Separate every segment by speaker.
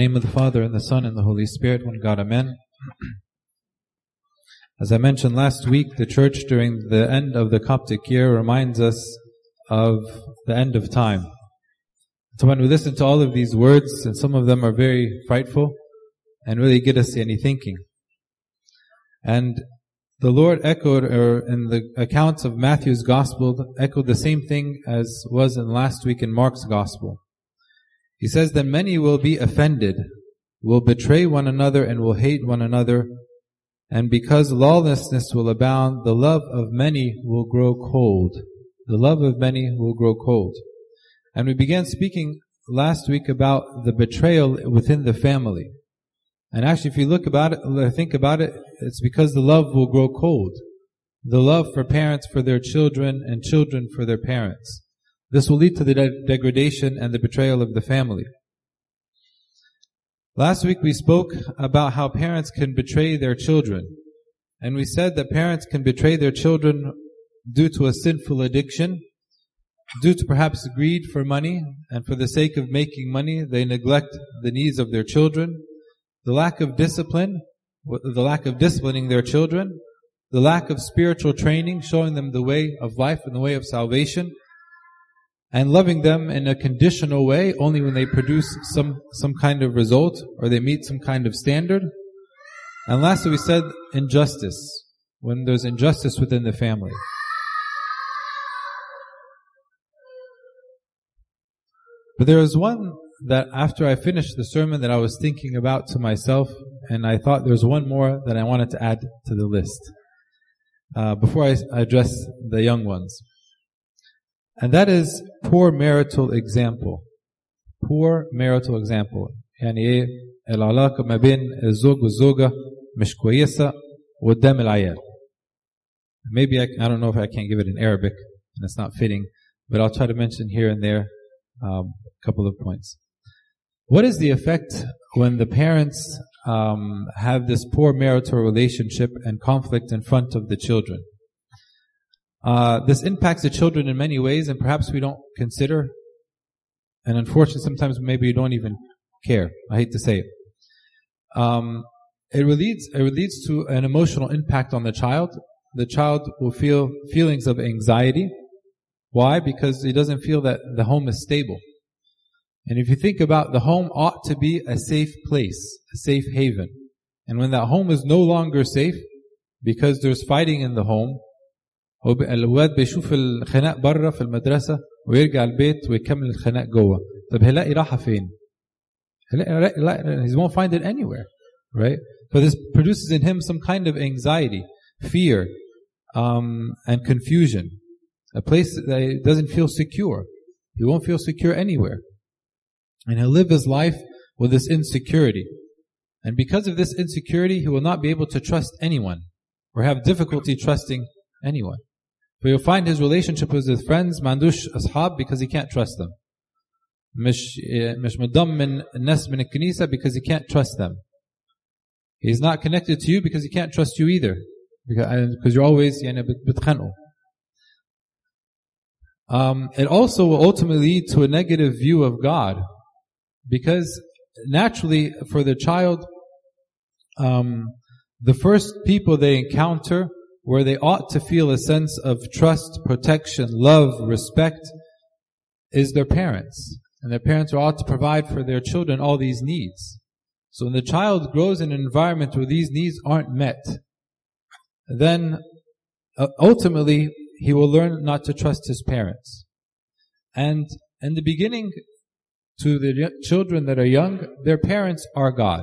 Speaker 1: name of the Father and the Son and the Holy Spirit, one God, Amen. As I mentioned last week, the church during the end of the Coptic year reminds us of the end of time. So when we listen to all of these words, and some of them are very frightful and really get us any thinking. And the Lord echoed, or in the accounts of Matthew's Gospel, echoed the same thing as was in last week in Mark's Gospel. He says that many will be offended, will betray one another and will hate one another. And because lawlessness will abound, the love of many will grow cold. The love of many will grow cold. And we began speaking last week about the betrayal within the family. And actually, if you look about it, think about it, it's because the love will grow cold. The love for parents for their children and children for their parents. This will lead to the de- degradation and the betrayal of the family. Last week we spoke about how parents can betray their children. And we said that parents can betray their children due to a sinful addiction, due to perhaps greed for money, and for the sake of making money, they neglect the needs of their children, the lack of discipline, the lack of disciplining their children, the lack of spiritual training, showing them the way of life and the way of salvation, and loving them in a conditional way only when they produce some, some kind of result or they meet some kind of standard. And lastly, we said injustice, when there's injustice within the family. But there was one that after I finished the sermon that I was thinking about to myself, and I thought there's one more that I wanted to add to the list uh, before I address the young ones. And that is poor marital example. Poor marital example. يعني ايه العلاقة ما بين الزوج والزوجة مش كويسة قدام العيال. Maybe I, I don't know if I can give it in Arabic and it's not fitting, but I'll try to mention here and there um, a couple of points. What is the effect when the parents um, have this poor marital relationship and conflict in front of the children? Uh, this impacts the children in many ways, and perhaps we don't consider. And unfortunately, sometimes maybe you don't even care. I hate to say it. Um, it leads it leads to an emotional impact on the child. The child will feel feelings of anxiety. Why? Because he doesn't feel that the home is stable. And if you think about the home ought to be a safe place, a safe haven. And when that home is no longer safe, because there's fighting in the home, الواد بيشوف الخناق بره في المدرسة ويرجع البيت ويكمل الخناق جوه طب هيلاقي راحة فين؟ هيلاقي لا he won't find it anywhere right but this produces in him some kind of anxiety fear um, and confusion a place that doesn't feel secure he won't feel secure anywhere and he'll live his life with this insecurity and because of this insecurity he will not be able to trust anyone or have difficulty trusting anyone but you'll find his relationship with his friends mandush ashab because he can't trust them. مش مش مضمن الناس من الكنيسة because he can't trust them. He's not connected to you because he can't trust you either. Because, because you're always يعني بتخنقوا. Um, it also will ultimately lead to a negative view of God. Because naturally, for the child, um, the first people they encounter where they ought to feel a sense of trust, protection, love, respect, is their parents. And their parents are ought to provide for their children all these needs. So when the child grows in an environment where these needs aren't met, then uh, ultimately he will learn not to trust his parents. And in the beginning, to the children that are young, their parents are God.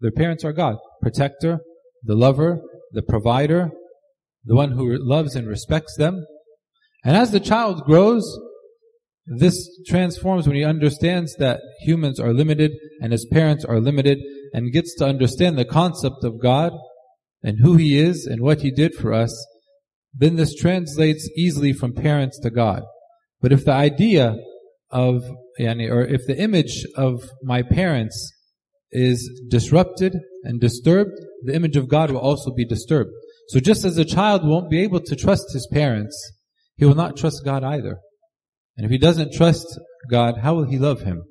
Speaker 1: Their parents are God. Protector, the lover, the provider, the one who loves and respects them. And as the child grows, this transforms when he understands that humans are limited and his parents are limited and gets to understand the concept of God and who he is and what he did for us. Then this translates easily from parents to God. But if the idea of, or if the image of my parents is disrupted and disturbed, the image of God will also be disturbed. So just as a child won't be able to trust his parents, he will not trust God either. And if he doesn't trust God, how will he love him?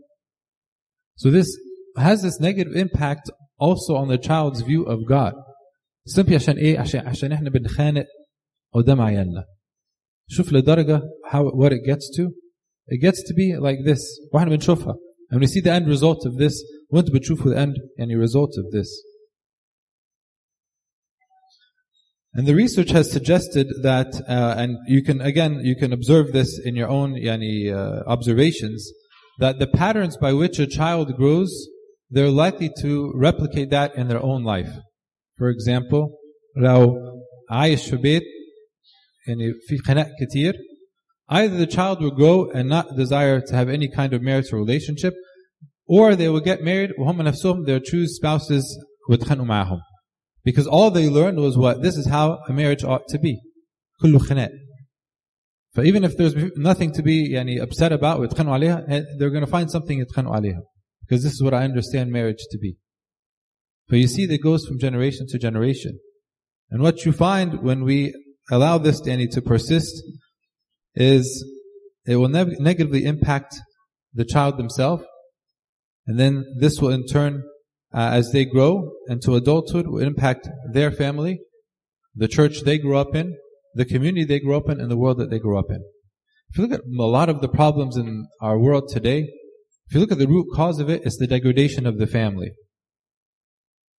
Speaker 1: So this has this negative impact also on the child's view of God. simply عشان ايه عشان عشان احنا بنخانق قدام عيالنا شوف لدرجة how what it gets to it gets to be like this واحنا بنشوفها and we see the end result of this وانت بتشوفوا the end يعني result of this And the research has suggested that, uh, and you can again you can observe this in your own yani, uh, observations, that the patterns by which a child grows, they're likely to replicate that in their own life. For example, لو عايش في بيت يعني في خناق كتير, either the child will grow and not desire to have any kind of marital relationship, or they will get married وهم نفسهم their true spouses ويتخانقوا معاهم. Because all they learned was what? This is how a marriage ought to be. كله خناق. But even if there's nothing to be يعني, upset about ويتخانقوا عليها, they're going to find something يتخانقوا عليها. Because this is what I understand marriage to be. But you see that goes from generation to generation. And what you find when we allow this yani, to persist is it will ne- negatively impact the child themselves. And then this will in turn uh, as they grow into adulthood will impact their family, the church they grew up in, the community they grew up in, and the world that they grew up in. If you look at a lot of the problems in our world today, if you look at the root cause of it, it's the degradation of the family.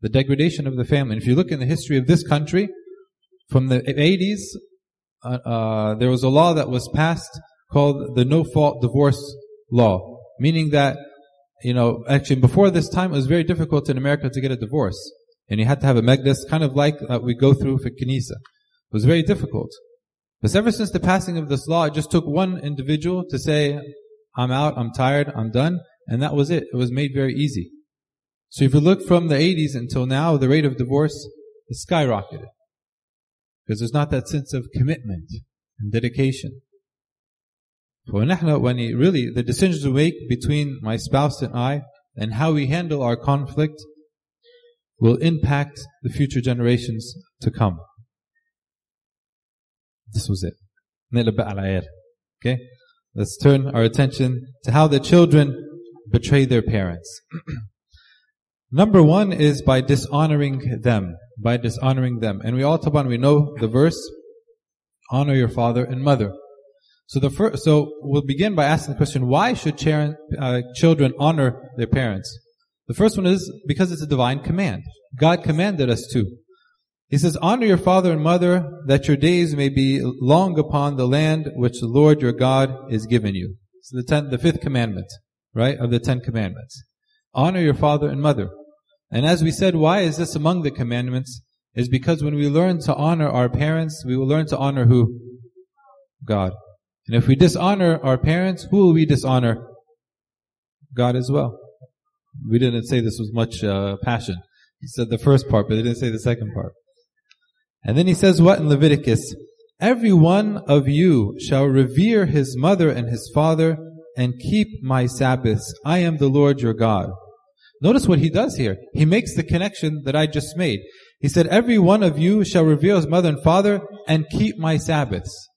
Speaker 1: The degradation of the family. And if you look in the history of this country, from the 80s, uh, uh, there was a law that was passed called the no-fault divorce law, meaning that you know, actually before this time, it was very difficult in America to get a divorce. And you had to have a megdas, kind of like uh, we go through for Kinesa. It was very difficult. But ever since the passing of this law, it just took one individual to say, I'm out, I'm tired, I'm done. And that was it. It was made very easy. So if you look from the 80s until now, the rate of divorce is skyrocketed. Because there's not that sense of commitment and dedication. فنحن when he, really the decisions we make between my spouse and I and how we handle our conflict will impact the future generations to come. This was it. Okay? Let's turn our attention to how the children betray their parents. Number one is by dishonoring them. By dishonoring them. And we all, Taban, we know the verse, honor your father and mother. So the first, so we'll begin by asking the question: Why should uh, children honor their parents? The first one is because it's a divine command. God commanded us to. He says, "Honor your father and mother, that your days may be long upon the land which the Lord your God is given you." So the ten, the fifth commandment, right, of the Ten Commandments. Honor your father and mother. And as we said, why is this among the commandments? Is because when we learn to honor our parents, we will learn to honor who? God. And if we dishonor our parents, who will we dishonor? God as well. We didn't say this with much uh, passion. He said the first part, but he didn't say the second part. And then he says what in Leviticus? Every one of you shall revere his mother and his father and keep my Sabbaths. I am the Lord your God. Notice what he does here. He makes the connection that I just made. He said, every one of you shall revere his mother and father and keep my Sabbaths.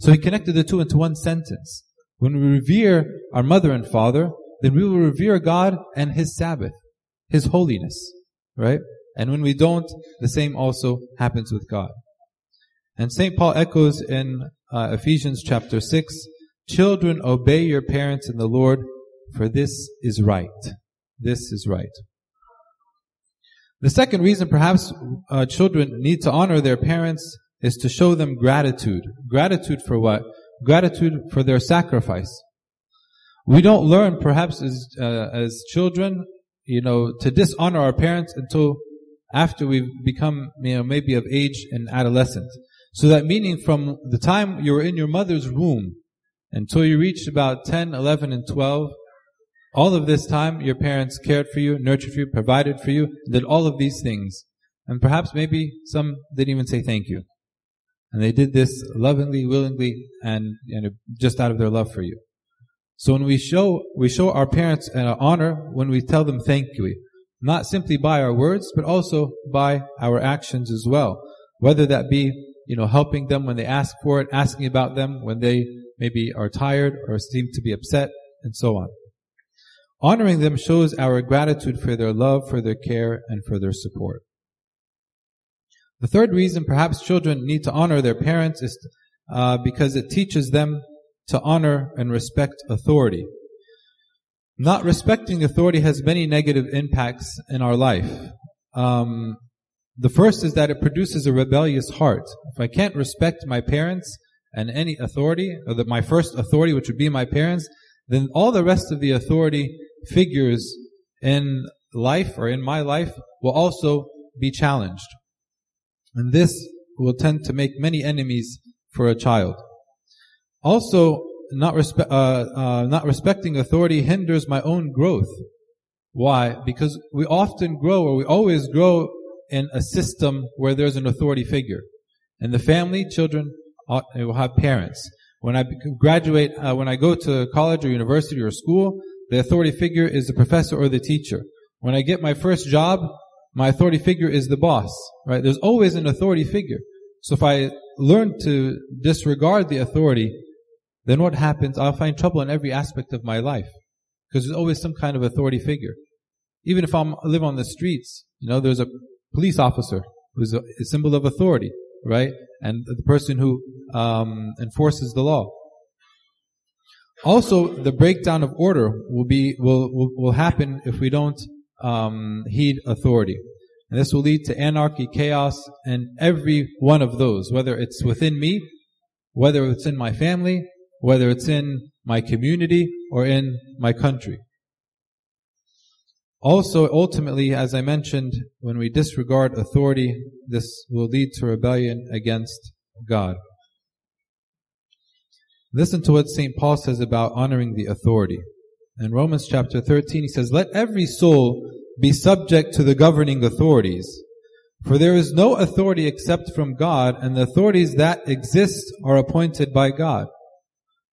Speaker 1: So he connected the two into one sentence. When we revere our mother and father, then we will revere God and His Sabbath, His holiness, right? And when we don't, the same also happens with God. And St. Paul echoes in uh, Ephesians chapter 6, children obey your parents in the Lord, for this is right. This is right. The second reason perhaps uh, children need to honor their parents is to show them gratitude. Gratitude for what? Gratitude for their sacrifice. We don't learn, perhaps as, uh, as children, you know, to dishonor our parents until after we've become, you know, maybe of age and adolescence. So that meaning from the time you were in your mother's womb until you reached about 10, 11, and 12, all of this time your parents cared for you, nurtured you, provided for you, did all of these things. And perhaps maybe some didn't even say thank you. And they did this lovingly, willingly, and just out of their love for you. So when we show, we show our parents an honor when we tell them thank you. Not simply by our words, but also by our actions as well. Whether that be, you know, helping them when they ask for it, asking about them when they maybe are tired or seem to be upset, and so on. Honoring them shows our gratitude for their love, for their care, and for their support. The third reason perhaps children need to honor their parents is uh, because it teaches them to honor and respect authority. Not respecting authority has many negative impacts in our life. Um, the first is that it produces a rebellious heart. If I can't respect my parents and any authority, or the, my first authority, which would be my parents, then all the rest of the authority figures in life or in my life will also be challenged. And this will tend to make many enemies for a child. Also, not, respe- uh, uh, not respecting authority hinders my own growth. Why? Because we often grow, or we always grow in a system where there's an authority figure. In the family, children ought, will have parents. When I graduate, uh, when I go to college or university or school, the authority figure is the professor or the teacher. When I get my first job, my authority figure is the boss, right? There's always an authority figure. So if I learn to disregard the authority, then what happens? I'll find trouble in every aspect of my life. Because there's always some kind of authority figure. Even if I'm, I live on the streets, you know, there's a police officer who's a, a symbol of authority, right? And the person who um, enforces the law. Also, the breakdown of order will be will will, will happen if we don't um, heed authority. And this will lead to anarchy, chaos, and every one of those, whether it's within me, whether it's in my family, whether it's in my community, or in my country. Also, ultimately, as I mentioned, when we disregard authority, this will lead to rebellion against God. Listen to what St. Paul says about honoring the authority. In Romans chapter 13, he says, Let every soul be subject to the governing authorities. For there is no authority except from God, and the authorities that exist are appointed by God.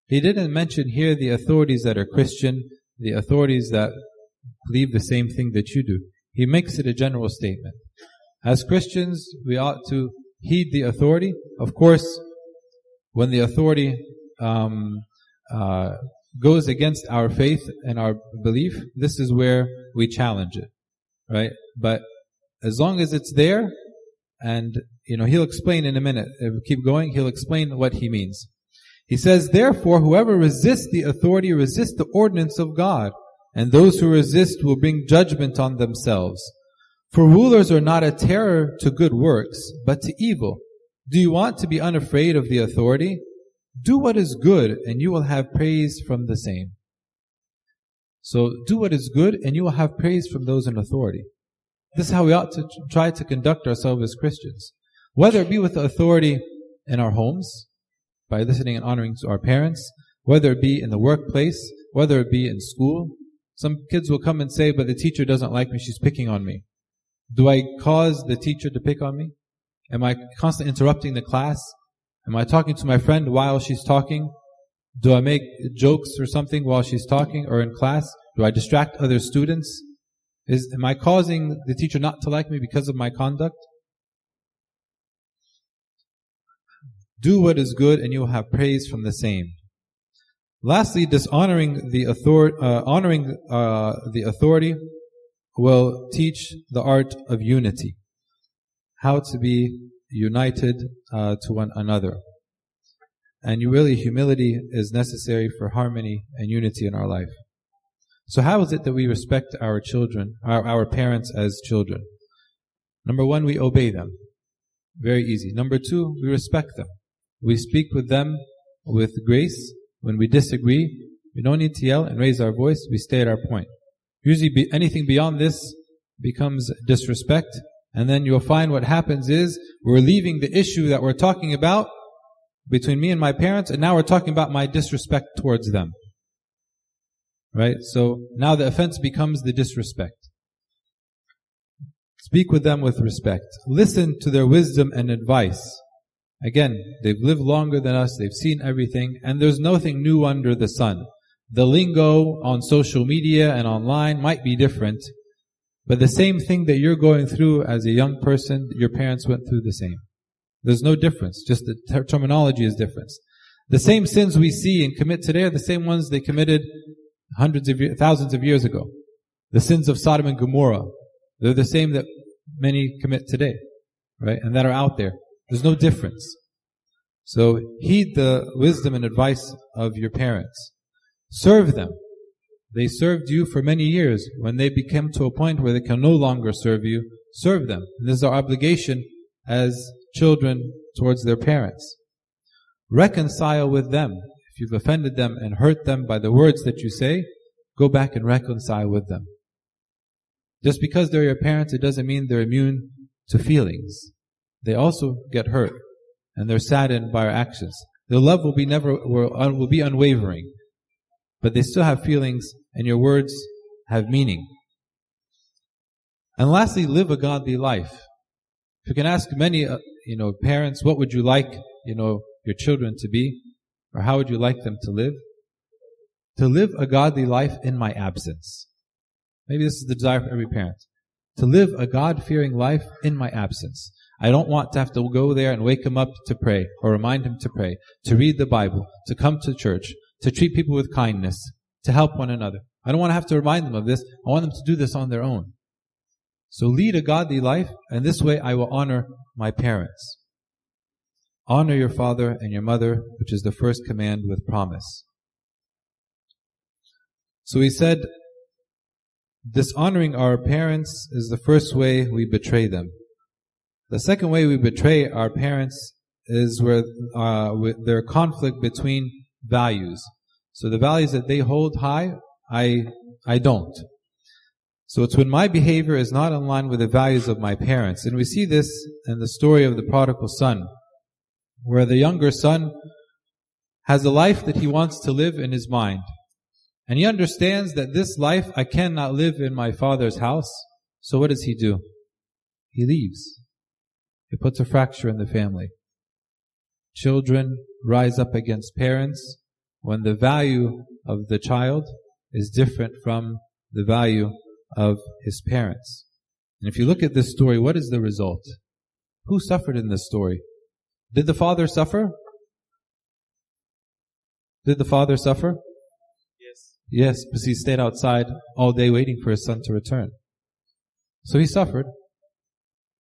Speaker 1: He didn't mention here the authorities that are Christian, the authorities that believe the same thing that you do. He makes it a general statement. As Christians, we ought to heed the authority. Of course, when the authority um, uh, goes against our faith and our belief, this is where we challenge it, right? But as long as it's there, and you know, he'll explain in a minute. If we keep going, he'll explain what he means. He says, therefore, whoever resists the authority resists the ordinance of God, and those who resist will bring judgment on themselves. For rulers are not a terror to good works, but to evil. Do you want to be unafraid of the authority? Do what is good, and you will have praise from the same. So do what is good, and you will have praise from those in authority. This is how we ought to try to conduct ourselves as Christians. Whether it be with authority in our homes, by listening and honoring to our parents, whether it be in the workplace, whether it be in school. Some kids will come and say, but the teacher doesn't like me, she's picking on me. Do I cause the teacher to pick on me? Am I constantly interrupting the class? Am I talking to my friend while she's talking? Do I make jokes or something while she's talking or in class? Do I distract other students? Is, am I causing the teacher not to like me because of my conduct? Do what is good and you will have praise from the same. Lastly, dishonoring the authority, uh, honoring uh, the authority will teach the art of unity. How to be united uh, to one another. And really, humility is necessary for harmony and unity in our life. So how is it that we respect our children, our, our parents as children? Number one, we obey them. Very easy. Number two, we respect them. We speak with them with grace. When we disagree, we don't need to yell and raise our voice. We stay at our point. Usually be, anything beyond this becomes disrespect and then you'll find what happens is we're leaving the issue that we're talking about between me and my parents, and now we're talking about my disrespect towards them. Right? So now the offense becomes the disrespect. Speak with them with respect. Listen to their wisdom and advice. Again, they've lived longer than us, they've seen everything, and there's nothing new under the sun. The lingo on social media and online might be different, but the same thing that you're going through as a young person, your parents went through the same. There's no difference. Just the ter- terminology is different. The same sins we see and commit today are the same ones they committed hundreds of thousands of years ago. The sins of Sodom and Gomorrah, they're the same that many commit today, right? And that are out there. There's no difference. So heed the wisdom and advice of your parents. Serve them. They served you for many years. When they become to a point where they can no longer serve you, serve them. And this is our obligation as children towards their parents. Reconcile with them. If you've offended them and hurt them by the words that you say, go back and reconcile with them. Just because they're your parents, it doesn't mean they're immune to feelings. They also get hurt and they're saddened by our actions. Their love will be never, will be unwavering, but they still have feelings and your words have meaning. And lastly, live a godly life. If you can ask many, uh, you know, parents, what would you like, you know, your children to be? Or how would you like them to live? To live a godly life in my absence. Maybe this is the desire for every parent. To live a God-fearing life in my absence. I don't want to have to go there and wake him up to pray or remind him to pray, to read the Bible, to come to church, to treat people with kindness, to help one another. I don't want to have to remind them of this. I want them to do this on their own. So lead a godly life, and this way I will honor my parents. Honor your father and your mother, which is the first command with promise. So he said, dishonoring our parents is the first way we betray them. The second way we betray our parents is where uh, their conflict between values. So the values that they hold high, I I don't. So it's when my behavior is not in line with the values of my parents. And we see this in the story of the prodigal son, where the younger son has a life that he wants to live in his mind. And he understands that this life I cannot live in my father's house. So what does he do? He leaves. It puts a fracture in the family. Children rise up against parents when the value of the child is different from the value of his parents. And if you look at this story, what is the result? Who suffered in this story? Did the father suffer? Did the father suffer?
Speaker 2: Yes.
Speaker 1: Yes, because he stayed outside all day waiting for his son to return. So he suffered.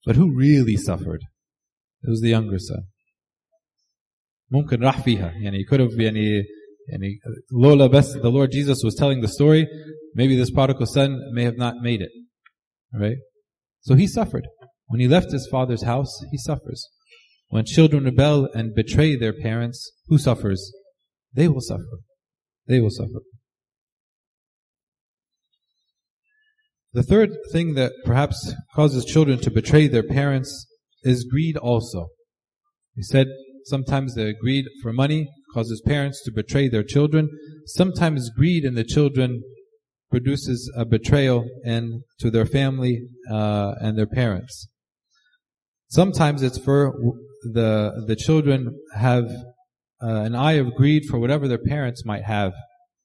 Speaker 1: But who really suffered? It was the younger son. ممكن راح فيها يعني could have يعني يعني لولا بس the Lord Jesus was telling the story maybe this prodigal son may have not made it right so he suffered when he left his father's house he suffers when children rebel and betray their parents who suffers they will suffer they will suffer The third thing that perhaps causes children to betray their parents is greed also. He said sometimes the greed for money causes parents to betray their children. Sometimes greed in the children produces a betrayal and to their family uh, and their parents. Sometimes it's for the the children have uh, an eye of greed for whatever their parents might have,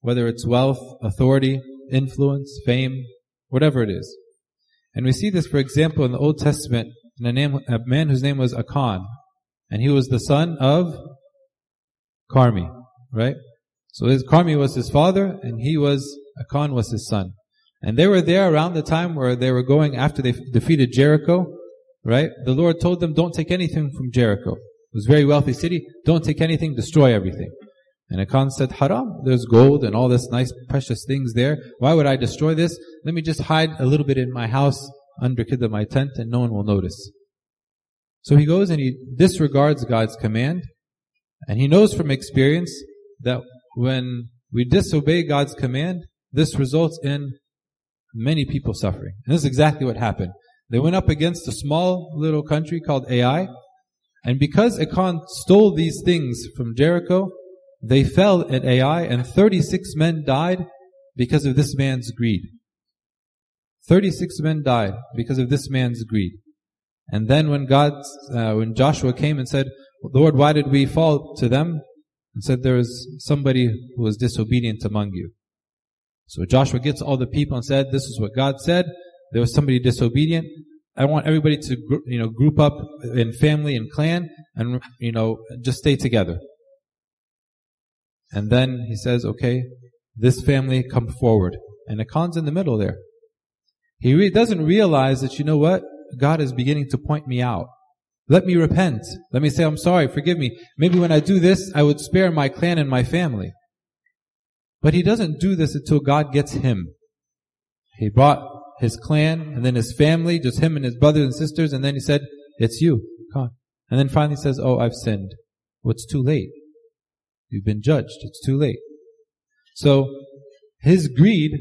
Speaker 1: whether it's wealth, authority, influence, fame, whatever it is. And we see this, for example, in the Old Testament, in a, name, a man whose name was Achan, and he was the son of Carmi, right? So his Carmi was his father, and he was Achan was his son. And they were there around the time where they were going after they defeated Jericho, right? The Lord told them, don't take anything from Jericho. It was a very wealthy city. Don't take anything, destroy everything. And Achan said, haram, there's gold and all this nice precious things there. Why would I destroy this? Let me just hide a little bit in my house under my tent and no one will notice. So he goes and he disregards God's command and he knows from experience that when we disobey God's command, this results in many people suffering. And this is exactly what happened. They went up against a small little country called Ai, and because Achan stole these things from Jericho, they fell at Ai and 36 men died because of this man's greed. 36 men died because of this man's greed. And then when God, uh, when Joshua came and said, Lord, why did we fall to them? And said, there was somebody who was disobedient among you. So Joshua gets all the people and said, this is what God said. There was somebody disobedient. I want everybody to, you know, group up in family and clan and, you know, just stay together. And then he says, okay, this family come forward. And Achan's in the middle there. He re- doesn't realize that, you know what? God is beginning to point me out. Let me repent. Let me say, I'm sorry, forgive me. Maybe when I do this, I would spare my clan and my family. But he doesn't do this until God gets him. He brought his clan and then his family, just him and his brothers and sisters, and then he said, it's you, God. And then finally says, oh, I've sinned. Well, it's too late. You've been judged. It's too late. So, his greed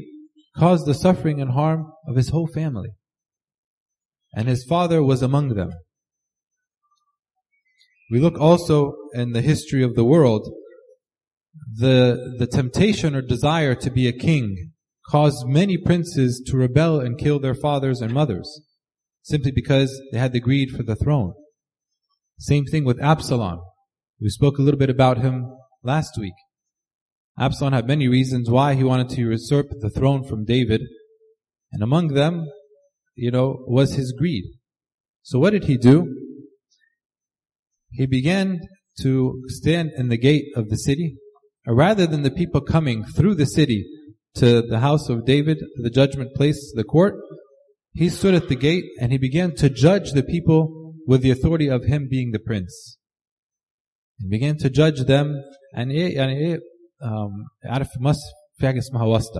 Speaker 1: caused the suffering and harm of his whole family. And his father was among them. We look also in the history of the world, the, the temptation or desire to be a king caused many princes to rebel and kill their fathers and mothers, simply because they had the greed for the throne. Same thing with Absalom. We spoke a little bit about him last week. Absalom had many reasons why he wanted to usurp the throne from David, and among them, you know, was his greed. So what did he do? He began to stand in the gate of the city, rather than the people coming through the city to the house of David, the judgment place, the court, he stood at the gate and he began to judge the people with the authority of him being the prince. He began to judge them and um,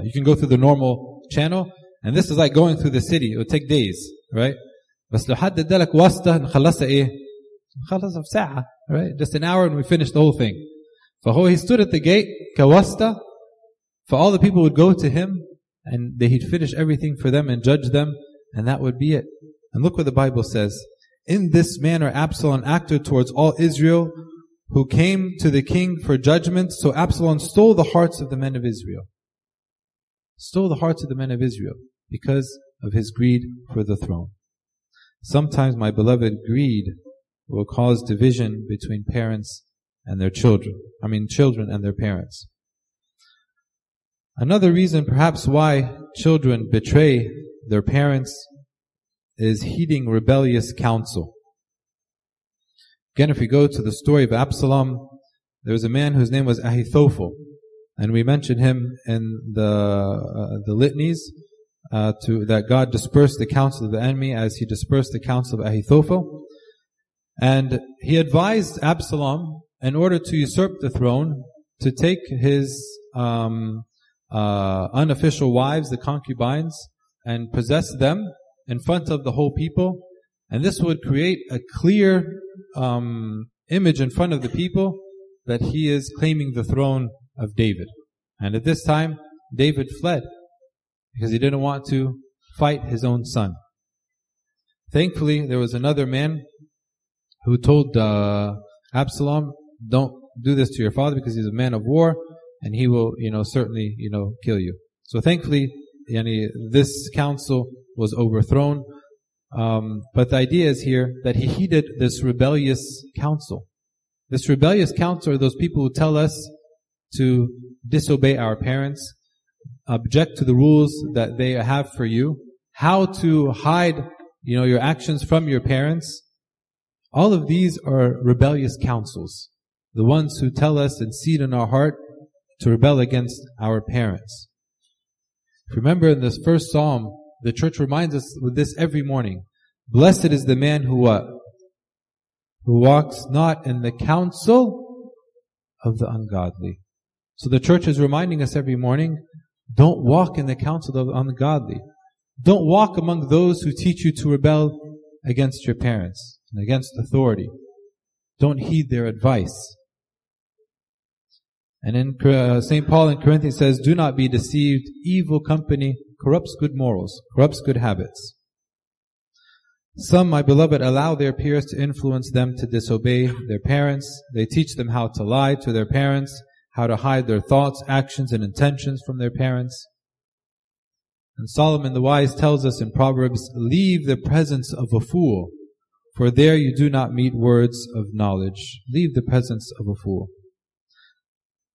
Speaker 1: you can go through the normal channel and this is like going through the city it would take days right بس لو حد ادالك واسطة نخلصها ايه نخلصها في ساعة right just an hour and we finish the whole thing فهو he stood at the gate كواسطة for all the people would go to him and they, he'd finish everything for them and judge them and that would be it and look what the Bible says in this manner Absalom acted towards all Israel who came to the king for judgment. So Absalom stole the hearts of the men of Israel. Stole the hearts of the men of Israel because of his greed for the throne. Sometimes, my beloved, greed will cause division between parents and their children. I mean, children and their parents. Another reason perhaps why children betray their parents is heeding rebellious counsel. Again, if we go to the story of Absalom, there was a man whose name was Ahithophel, and we mentioned him in the uh, the litanies uh, to that God dispersed the counsel of the enemy as He dispersed the counsel of Ahithophel, and he advised Absalom in order to usurp the throne to take his um, uh, unofficial wives, the concubines, and possess them in front of the whole people. And this would create a clear um, image in front of the people that he is claiming the throne of David. And at this time, David fled because he didn't want to fight his own son. Thankfully, there was another man who told uh, Absalom, "Don't do this to your father because he's a man of war, and he will, you know, certainly, you know, kill you." So thankfully, yani, this counsel was overthrown. Um, but the idea is here that he heeded this rebellious counsel. This rebellious counsel are those people who tell us to disobey our parents, object to the rules that they have for you, how to hide, you know, your actions from your parents. All of these are rebellious counsels. The ones who tell us and seed in our heart to rebel against our parents. Remember in this first psalm, the church reminds us with this every morning. Blessed is the man who what? Who walks not in the counsel of the ungodly. So the church is reminding us every morning, don't walk in the counsel of the ungodly. Don't walk among those who teach you to rebel against your parents and against authority. Don't heed their advice. And in uh, St. Paul in Corinthians says, do not be deceived. Evil company corrupts good morals, corrupts good habits. Some, my beloved, allow their peers to influence them to disobey their parents. They teach them how to lie to their parents, how to hide their thoughts, actions, and intentions from their parents. And Solomon the wise tells us in Proverbs, leave the presence of a fool, for there you do not meet words of knowledge. Leave the presence of a fool.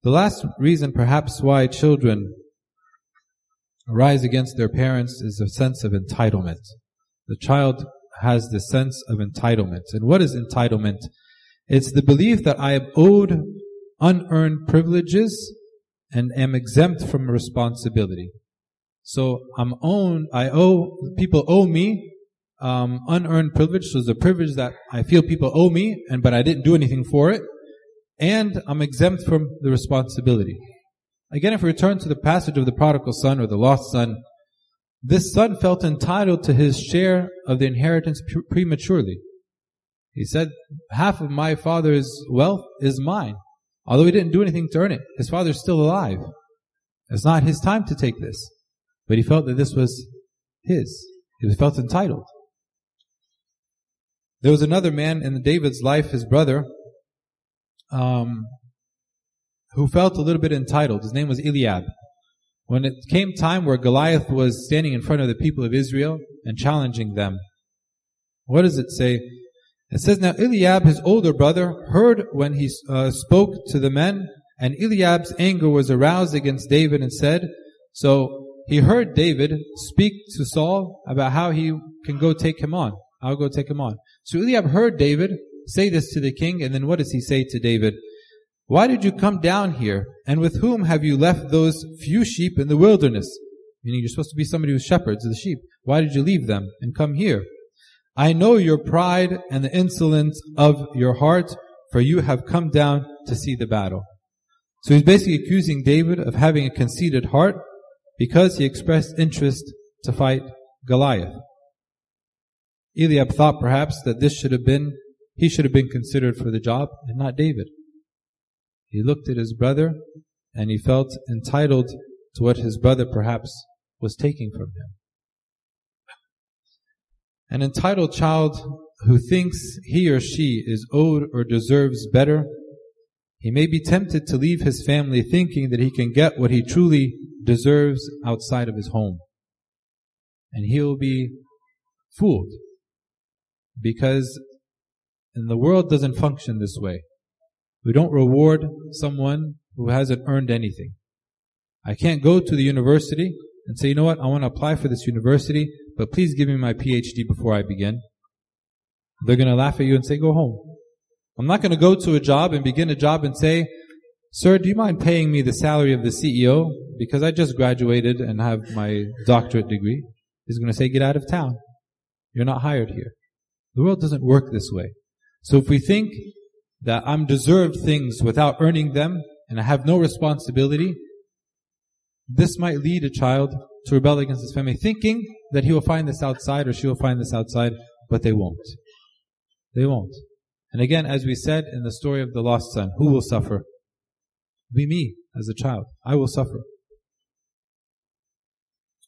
Speaker 1: The last reason perhaps why children rise against their parents is a sense of entitlement. The child has the sense of entitlement. And what is entitlement? It's the belief that I am owed unearned privileges and am exempt from responsibility. So I'm owned, I owe, people owe me, um, unearned privilege. So it's a privilege that I feel people owe me, and, but I didn't do anything for it. And I'm exempt from the responsibility. Again, if we return to the passage of the prodigal son or the lost son, this son felt entitled to his share of the inheritance prematurely. He said, half of my father's wealth is mine. Although he didn't do anything to earn it, his father's still alive. It's not his time to take this. But he felt that this was his. He felt entitled. There was another man in David's life, his brother, um, who felt a little bit entitled. His name was Eliab. When it came time where Goliath was standing in front of the people of Israel and challenging them, what does it say? It says, Now Eliab, his older brother, heard when he uh, spoke to the men, and Eliab's anger was aroused against David and said, So he heard David speak to Saul about how he can go take him on. I'll go take him on. So Eliab heard David say this to the king, and then what does he say to David? Why did you come down here? And with whom have you left those few sheep in the wilderness? Meaning you're supposed to be somebody who shepherds the sheep. Why did you leave them and come here? I know your pride and the insolence of your heart, for you have come down to see the battle. So he's basically accusing David of having a conceited heart because he expressed interest to fight Goliath. Eliab thought perhaps that this should have been, he should have been considered for the job and not David. He looked at his brother and he felt entitled to what his brother perhaps was taking from him. An entitled child who thinks he or she is owed or deserves better, he may be tempted to leave his family thinking that he can get what he truly deserves outside of his home. And he'll be fooled. Because and the world doesn't function this way. We don't reward someone who hasn't earned anything. I can't go to the university and say, you know what, I want to apply for this university but please give me my PhD before I begin. They're going to laugh at you and say, go home. I'm not going to go to a job and begin a job and say, sir, do you mind paying me the salary of the CEO? Because I just graduated and have my doctorate degree. He's going to say, get out of town. You're not hired here. The world doesn't work this way. So if we think that I'm deserved things without earning them and I have no responsibility, this might lead a child to rebel against his family, thinking that he will find this outside or she will find this outside, but they won't. They won't. And again, as we said in the story of the lost son, who will suffer? Be me as a child. I will suffer.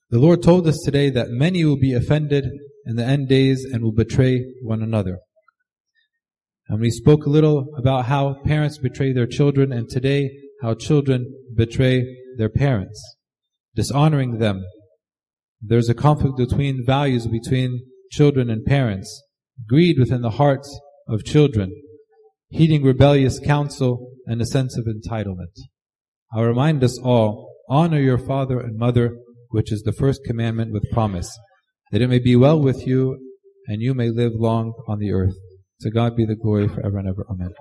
Speaker 1: The Lord told us today that many will be offended in the end days and will betray one another. And we spoke a little about how parents betray their children and today how children betray their parents dishonoring them. There's a conflict between values between children and parents, greed within the hearts of children, heeding rebellious counsel, and a sense of entitlement. I remind us all, honor your father and mother, which is the first commandment with promise, that it may be well with you and you may live long on the earth. To God be the glory forever and ever. Amen.